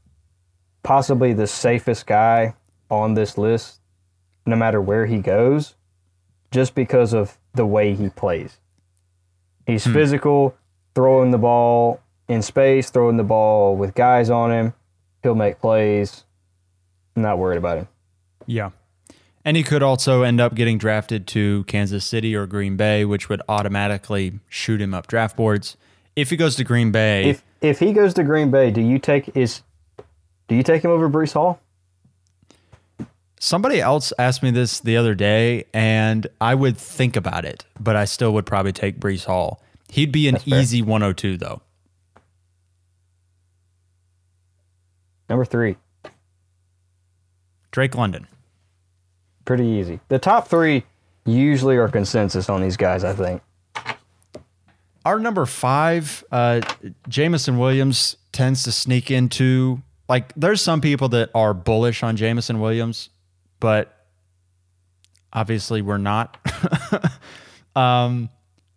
possibly the safest guy on this list, no matter where he goes, just because of the way he plays. He's hmm. physical, throwing the ball in space, throwing the ball with guys on him. He'll make plays. I'm not worried about him. Yeah. And he could also end up getting drafted to Kansas City or Green Bay, which would automatically shoot him up draft boards. If he goes to Green Bay, If if he goes to Green Bay, do you take is do you take him over Breece Hall? somebody else asked me this the other day, and I would think about it, but I still would probably take Breece Hall. He'd be an easy 102, though. Number three, Drake London. pretty easy. The top three usually are consensus on these guys. I think. Our number five, uh, Jameson Williams tends to sneak into like. There's some people that are bullish on Jameson Williams, but obviously we're not. um,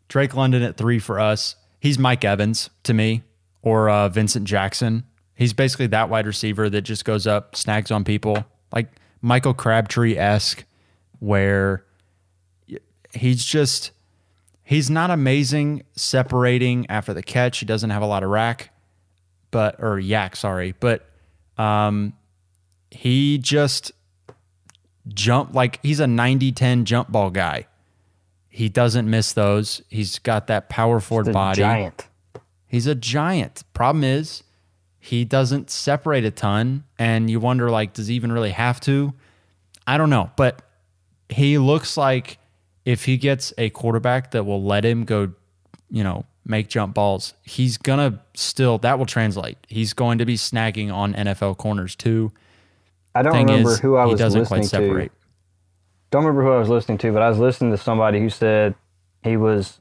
Drake London at three for us. He's Mike Evans to me, or uh, Vincent Jackson. He's basically that wide receiver that just goes up, snags on people, like Michael Crabtree esque, where he's just he's not amazing separating after the catch. He doesn't have a lot of rack, but or yak, sorry, but um, he just jump like he's a 90-10 jump ball guy. He doesn't miss those. He's got that power forward body. giant. He's a giant. Problem is, he doesn't separate a ton, and you wonder like, does he even really have to? I don't know, but he looks like if he gets a quarterback that will let him go, you know, make jump balls, he's gonna still that will translate. He's going to be snagging on NFL corners too. I don't Thing remember is, who I was listening to. he doesn't listening quite separate. to. Don't remember who I was listening to, but I was listening to somebody who said he was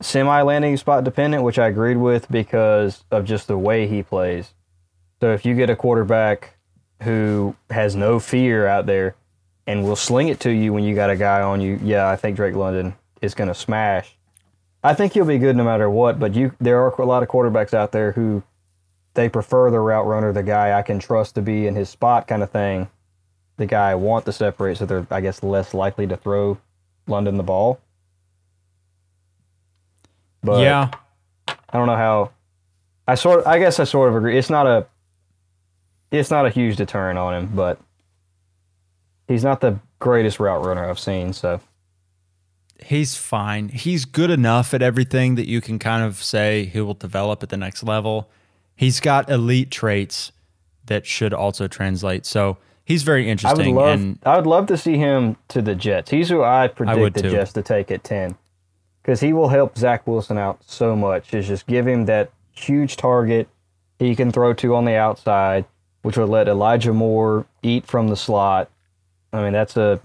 semi landing spot dependent, which I agreed with because of just the way he plays. So if you get a quarterback who has no fear out there and will sling it to you when you got a guy on you, yeah, I think Drake London is going to smash. I think he'll be good no matter what, but you there are a lot of quarterbacks out there who they prefer the route runner, the guy I can trust to be in his spot kind of thing the guy I want to separate, so they're I guess less likely to throw London the ball. But yeah, I don't know how. I sort I guess I sort of agree. It's not a. It's not a huge deterrent on him, but he's not the greatest route runner I've seen. So he's fine. He's good enough at everything that you can kind of say he will develop at the next level. He's got elite traits that should also translate. So he's very interesting. I would love and I would love to see him to the Jets. He's who I predict would the too. Jets to take at ten, because he will help Zach Wilson out so much. Is just give him that huge target he can throw to on the outside, which would let Elijah Moore eat from the slot. I mean, that's a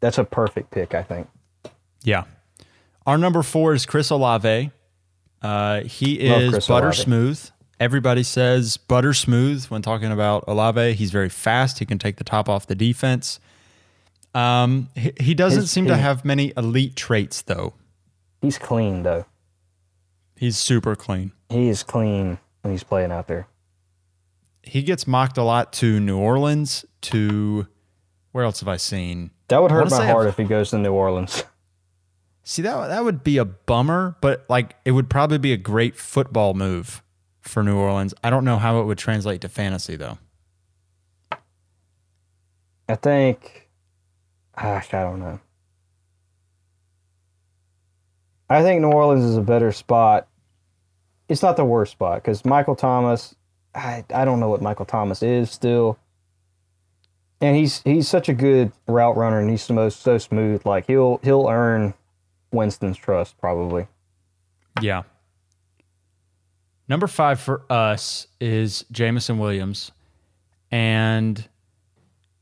that's a perfect pick. I think. yeah, our number four is Chris Olave. Uh, he is butter Olave. smooth. Everybody says butter smooth when talking about Olave. He's very fast. He can take the top off the defense. Um, he, he doesn't His- seem to have many elite traits though. He's clean though. He's super clean. He is clean when he's playing out there. He gets mocked a lot to New Orleans. To where else have I seen? That would hurt my heart I've- if he goes to New Orleans. See that that would be a bummer, but like it would probably be a great football move for New Orleans. I don't know how it would translate to fantasy though. I think, gosh, I don't know. I think New Orleans is a better spot. It's not the worst spot because Michael Thomas, I, I don't know what Michael Thomas is still. And he's he's such a good route runner and he's the most so smooth. Like he'll he'll earn Winston's trust probably. Yeah. Number five for us is Jameson Williams. And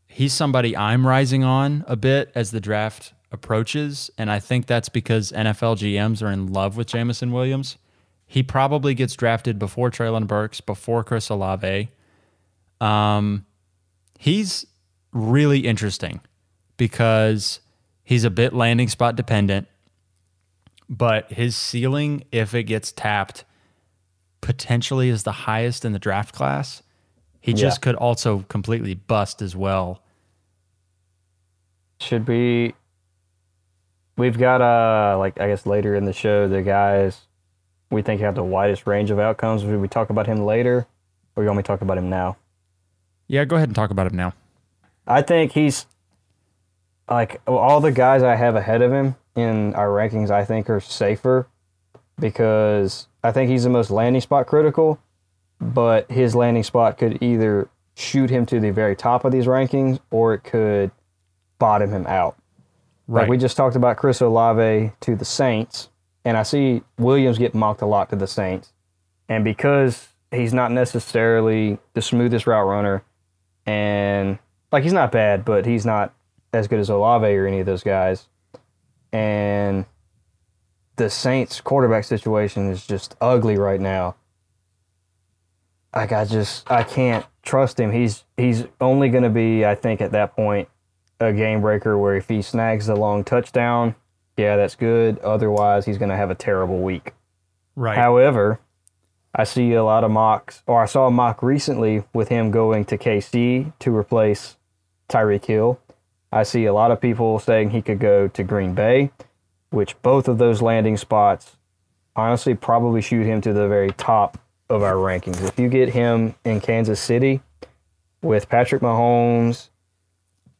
he's somebody I'm rising on a bit as the draft approaches. And I think that's because NFL GMs are in love with Jameson Williams. He probably gets drafted before Treylon Burks, before Chris Olave. Um, he's really interesting because he's a bit landing spot dependent but his ceiling, if it gets tapped, potentially is the highest in the draft class. He just could also completely bust as well. Should be. We've got uh like I guess later in the show the guys we think have the widest range of outcomes. Should we talk about him later, or you want me to talk about him now? Yeah, go ahead and talk about him now. I think he's like all the guys I have ahead of him in our rankings. I think are safer because I think he's the most landing spot critical, but his landing spot could either shoot him to the very top of these rankings or it could bottom him out. Right. Like we just talked about Chris Olave to the Saints, and I see Williams get mocked a lot to the Saints. And because he's not necessarily the smoothest route runner, and like he's not bad, but he's not as good as Olave or any of those guys. And the Saints quarterback situation is just ugly right now. Like I just I can't trust him. He's he's only going to be I think at that point a game breaker where if he snags the long touchdown, yeah, that's good. Otherwise, he's going to have a terrible week. right. However, I see a lot of mocks, or I saw a mock recently with him going to KC to replace Tyreek Hill. I see a lot of people saying he could go to Green Bay, which both of those landing spots honestly probably shoot him to the very top of our rankings. If you get him in Kansas City with Patrick Mahomes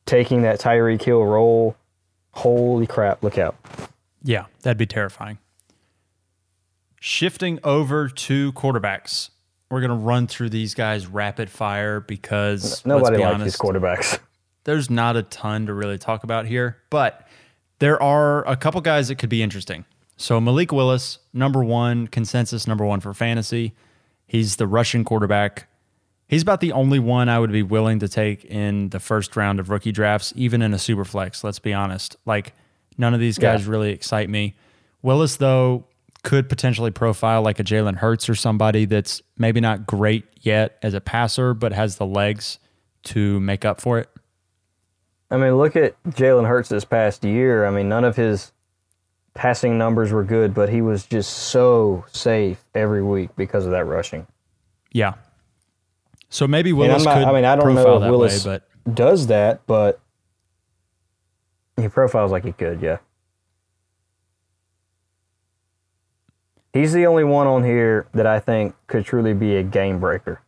taking that Tyreek Hill role, holy crap, look out. Yeah, that'd be terrifying. Shifting over to quarterbacks. We're going to run through these guys rapid fire because Nobody be likes honest, these quarterbacks. there's not a ton to really talk about here, but there are a couple guys that could be interesting. So Malik Willis, number one consensus, number one for fantasy. He's the Russian quarterback. He's about the only one I would be willing to take in the first round of rookie drafts, even in a super flex. Let's be honest. Like none of these guys Yeah. really excite me. Willis, though, could potentially profile like a Jalen Hurts or somebody that's maybe not great yet as a passer, but has the legs to make up for it. I mean, look at Jalen Hurts this past year. I mean, none of his passing numbers were good, but he was just so safe every week because of that rushing. Yeah. So maybe Willis not, could I mean, I don't know if Willis way, but does that, but he profiles like he could, yeah. He's the only one on here that I think could truly be a game breaker.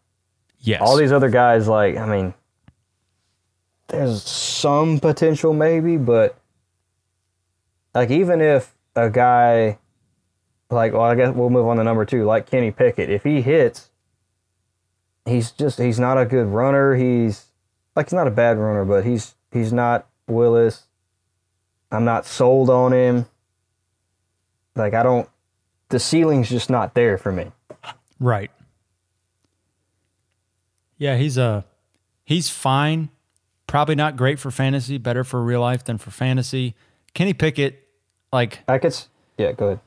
yes. All these other guys, like, I mean, there's some potential maybe, but like even if a guy like well, I guess we'll move on to number two, like Kenny Pickett, if he hits, he's just he's not a good runner. He's like he's not a bad runner, but he's he's not Willis. I'm not sold on him. Like I don't the ceiling's just not there for me. Right. Yeah, he's a he's fine. Probably not great for fantasy, better for real life than for fantasy. Kenny Pickett, like I could yeah, go ahead.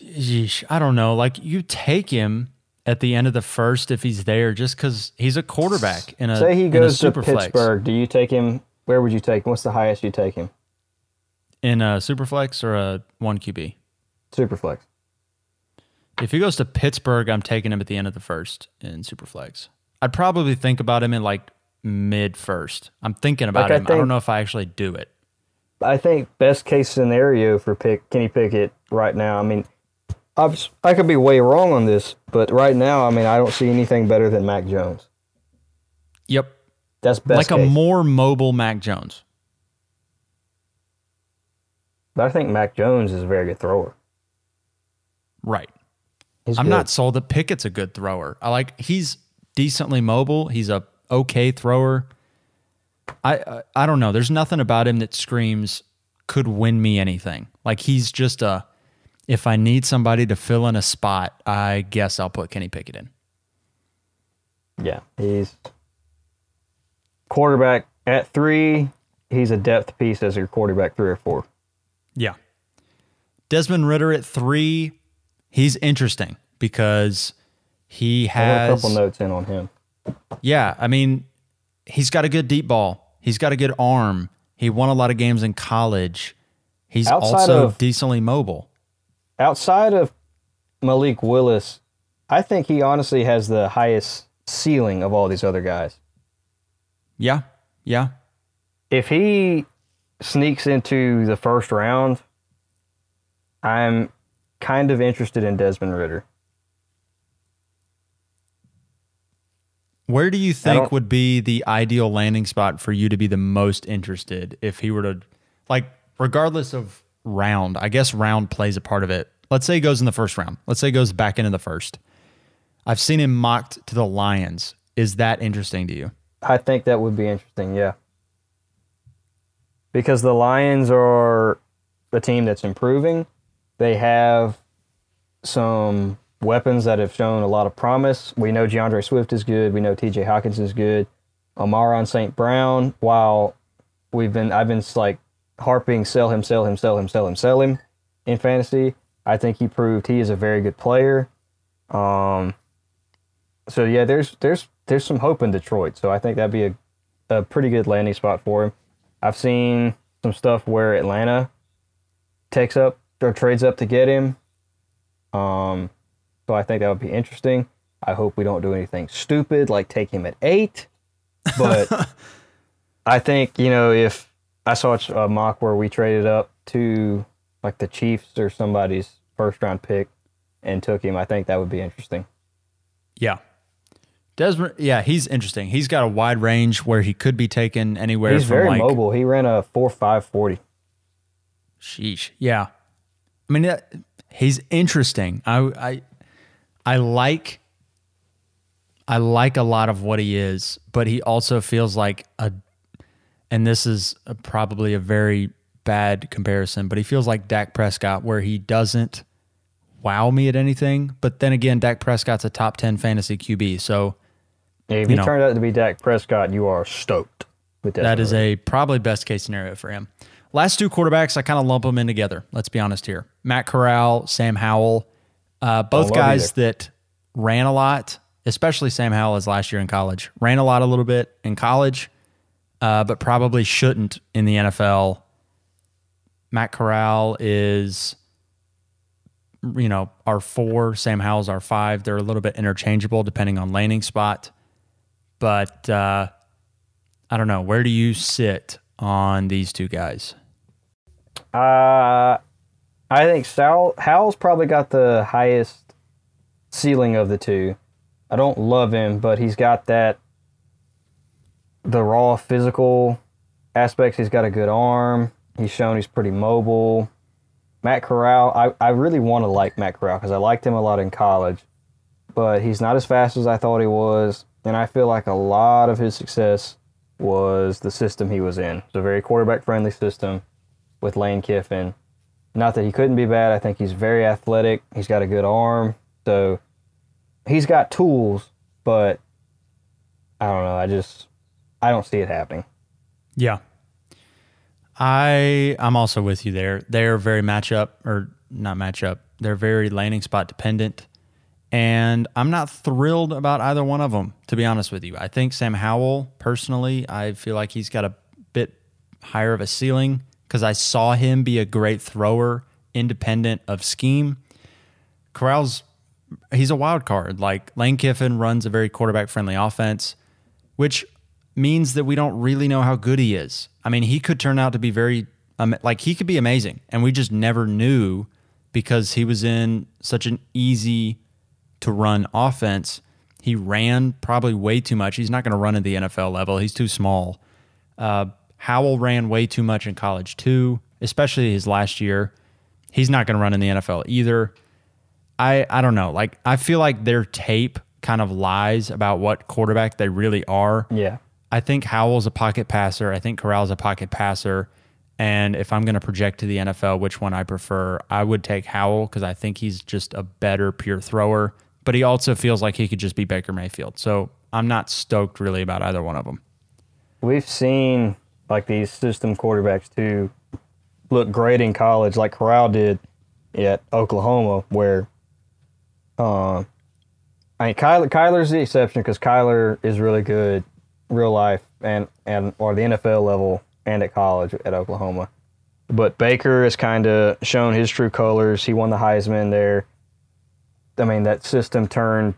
yeesh, I don't know. Like you take him at the end of the first if he's there, just because he's a quarterback in a Say he goes to super flex. Pittsburgh. Do you take him? Where would you take him? What's the highest you take him? in a super flex or a one QB. Superflex. If he goes to Pittsburgh, I'm taking him at the end of the first in Superflex. I'd probably think about him in like mid first. I'm thinking about Like, I him. I think- don't know if I actually do it. I think best case scenario for pick Kenny Pickett right now. I mean, I I could be way wrong on this, but right now, I mean, I don't see anything better than Mac Jones. Yep. That's best like a more mobile Mac Jones. but I think Mac Jones is a very good thrower. Right. He's I'm good. not sold that Pickett's a good thrower. I like he's decently mobile. He's a okay thrower. I, I I don't know. There's nothing about him that screams could win me anything. Like he's just a if I need somebody to fill in a spot, I guess I'll put Kenny Pickett in. Yeah, he's quarterback at three. He's a depth piece as your quarterback three or four. Yeah. Desmond Ridder at three, he's interesting because he I got a has couple notes in on him. Yeah, I mean, he's got a good deep ball. He's got a good arm. He won a lot of games in college. He's Outside also of- decently mobile. Outside of Malik Willis, I think he honestly has the highest ceiling of all these other guys. Yeah, yeah, if he sneaks into the first round, I'm kind of interested in Desmond Ridder. Where do you think would be the ideal landing spot for you to be the most interested if he were to, like, regardless of round? I guess round plays a part of it. Let's say he goes in the first round. Let's say he goes back into the first. I've seen him mocked to the Lions. Is that interesting to you? I think that would be interesting, yeah. Because the Lions are a team that's improving. They have some weapons that have shown a lot of promise. We know D'Andre Swift is good. We know TJ Hockenson is good. Amon-Ra St. Brown, while we've been I've been like harping sell him, sell him, sell him, sell him, sell him in fantasy. I think he proved he is a very good player. Um so yeah, there's there's there's some hope in Detroit. So I think that'd be a, a pretty good landing spot for him. I've seen some stuff where Atlanta takes up or trades up to get him. Um, so I think that would be interesting. I hope we don't do anything stupid like take him at eight. But I think you know if I saw a mock where we traded up to like the Chiefs or somebody's first round pick and took him, I think that would be interesting. Yeah. Desmond, yeah, he's interesting. He's got a wide range where he could be taken anywhere He's from very like mobile. He ran a four five forty. sheesh. Yeah. I mean, that, he's interesting. I I I like I like a lot of what he is, but he also feels like a and this is a, probably a very bad comparison, but he feels like Dak Prescott where he doesn't wow me at anything, but then again Dak Prescott's a top 10 fantasy QB, so Yeah, if You you, know. turned out to be Dak Prescott, you are stoked with that. That is a probably best case scenario for him. Last two quarterbacks, I kind of lump them in together. Let's be honest here. Matt Corral, Sam Howell, uh, both guys either. that ran a lot, especially Sam Howell as last year in college. Ran a lot a little bit in college, uh, but probably shouldn't in the NFL. Matt Corral is, you know, our four. Sam Howell's our five. They're a little bit interchangeable depending on landing spot. But uh, I don't know. Where do you sit on these two guys? Uh, I think Sal, Howell's probably got the highest ceiling of the two. I don't love him, but he's got that the raw physical aspects. He's got a good arm. He's shown he's pretty mobile. Matt Corral, I, I really want to like Matt Corral because I liked him a lot in college, but he's not as fast as I thought he was. And I feel like a lot of his success was the system he was in. It's a very quarterback friendly system with Lane Kiffin. Not that he couldn't be bad. I think he's very athletic. He's got a good arm. So he's got tools, but I don't know. I just I don't see it happening. Yeah. I I'm also with you there. They're very matchup or not matchup. They're very landing spot dependent. And I'm not thrilled about either one of them, to be honest with you. I think Sam Howell, personally, I feel like he's got a bit higher of a ceiling because I saw him be a great thrower, independent of scheme. Corral's he's a wild card. Like Lane Kiffin runs a very quarterback friendly offense, which means that we don't really know how good he is. I mean, he could turn out to be very like he could be amazing, and we just never knew because he was in such an easy to run offense. He ran probably way too much. He's not going to run at the NFL level. He's too small. Uh, Howell ran way too much in college too, especially his last year. He's not going to run in the NFL either. I I don't know. Like I feel like their tape kind of lies about what quarterback they really are. Yeah. I think Howell's a pocket passer. I think Corral's a pocket passer. And if I'm going to project to the NFL which one I prefer, I would take Howell because I think he's just a better pure thrower but he also feels like he could just be Baker Mayfield. So I'm not stoked really about either one of them. We've seen like these system quarterbacks too look great in college, like Corral did at Oklahoma, where uh, I mean Kyler Kyler's the exception because Kyler is really good real life and and or the NFL level and at college at Oklahoma. But Baker has kind of shown his true colors. He won the Heisman there. I mean, that system turned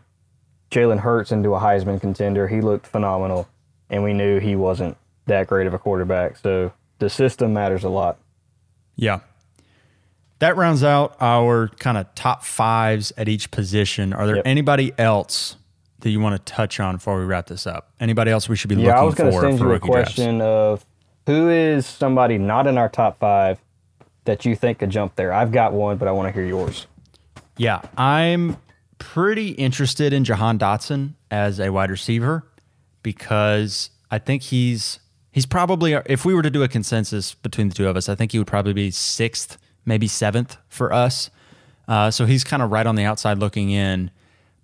Jalen Hurts into a Heisman contender. He looked phenomenal, and we knew he wasn't that great of a quarterback. So the system matters a lot. Yeah. That rounds out our kind of top fives at each position. Are there yep. anybody else that you want to touch on before we wrap this up? Anybody else we should be yeah, looking I was going to send you a question drafts? of who is somebody not in our top five that you think could jump there. I've got one, but I want to hear yours. Yeah, I'm pretty interested in Jahan Dotson as a wide receiver because I think he's he's probably if we were to do a consensus between the two of us, I think he would probably be sixth, maybe seventh for us. Uh, so he's kind of right on the outside looking in,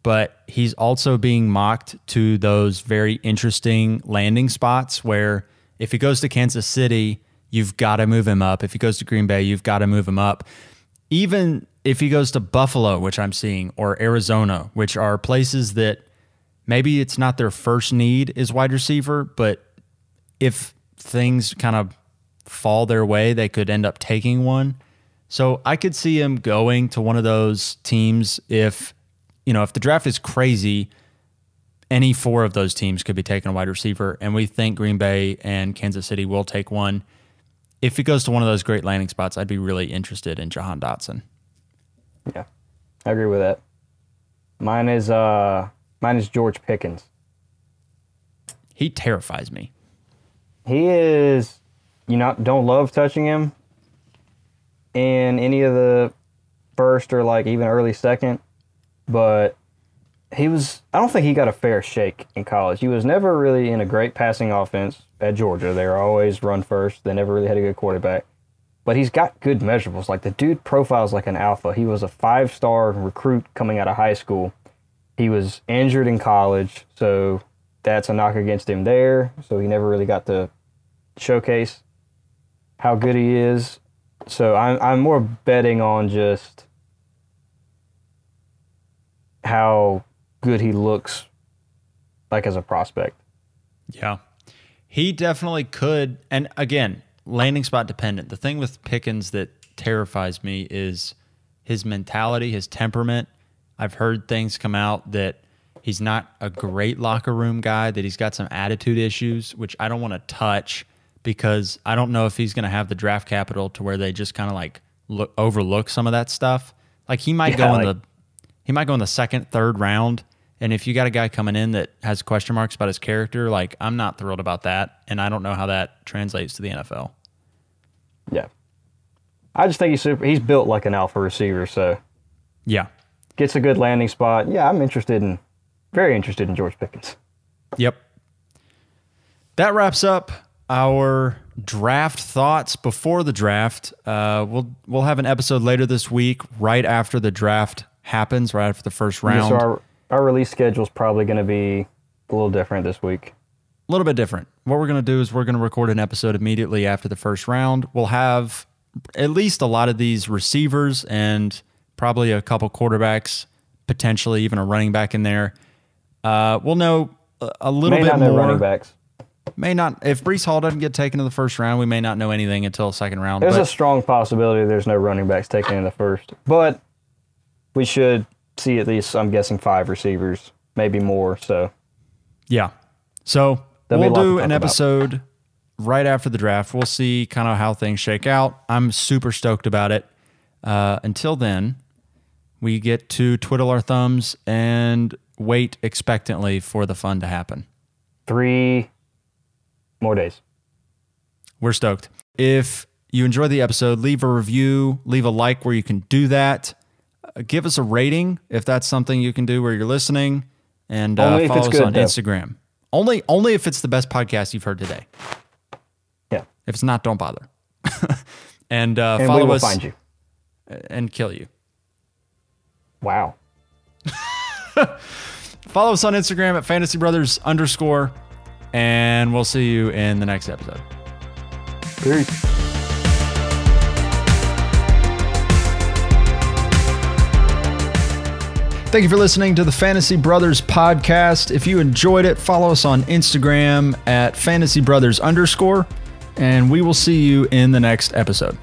but he's also being mocked to those very interesting landing spots where if he goes to Kansas City, you've got to move him up. If he goes to Green Bay, you've got to move him up. Even if he goes to Buffalo, which I'm seeing, or Arizona, which are places that maybe it's not their first need is wide receiver, but if things kind of fall their way, they could end up taking one. So I could see him going to one of those teams if, you know, if the draft is crazy, any four of those teams could be taking a wide receiver. And we think Green Bay and Kansas City will take one. If he goes to one of those great landing spots, I'd be really interested in Jahan Dotson. Yeah, I agree with that. Mine is uh, mine is George Pickens. He terrifies me. He is, you know, don't love touching him in any of the first or like even early second, but he was. I don't think he got a fair shake in college. He was never really in a great passing offense at Georgia. They were always run first. They never really had a good quarterback but he's got good measurables. Like the dude profiles like an alpha. He was a five star recruit coming out of high school. He was injured in college, so that's a knock against him there. So he never really got to showcase how good he is. So I'm I'm more betting on just how good he looks like as a prospect. Yeah. He definitely could and again, landing spot dependent. The thing with Pickens that terrifies me is his mentality, his temperament. I've heard things come out that he's not a great locker room guy, that he's got some attitude issues, which I don't want to touch because I don't know if he's going to have the draft capital to where they just kind of like look, overlook some of that stuff. Like he might yeah, go in the he might go in the second, third round, and if you got a guy coming in that has question marks about his character, like I'm not thrilled about that, and I don't know how that translates to the NFL. Yeah, I just think he's super. He's built like an alpha receiver, so yeah, gets a good landing spot. Yeah, I'm interested in, very interested in George Pickens. Yep. that wraps up our draft thoughts before the draft. Uh, we'll we'll have an episode later this week, right after the draft happens, right after the first round. So our, our release schedule is probably going to be a little different this week. A little bit different. What we're going to do is we're going to record an episode immediately after the first round. We'll have at least a lot of these receivers and probably a couple quarterbacks, potentially even a running back in there. Uh, we'll know a- little May bit not more. running backs. May not. If Breece Hall doesn't get taken in the first round, we may not know anything until second round. There's but a strong possibility there's no running backs taken in the first, but we should see at least, I'm guessing, five receivers, maybe more. So Yeah. So we'll a lot to do an about. episode right after the draft. We'll see kind of how things shake out. I'm super stoked about it. Uh, until then, we get to twiddle our thumbs and wait expectantly for the fun to happen. three more days. We're stoked. If you enjoyed the episode, leave a review, leave a like where you can do that. Uh, give us a rating if that's something you can do where you're listening, and uh, follow us good, on though. Instagram. Only, only if it's the best podcast you've heard today. Yeah. If it's not, don't bother. and uh, And we follow will us find you. and kill you. Wow. Follow us on Instagram at Fantasy Brothers underscore, and we'll see you in the next episode. Peace. Thank you for listening to the Fantasy Brothers podcast. If you enjoyed it, follow us on Instagram at Fantasy Brothers underscore, and we will see you in the next episode.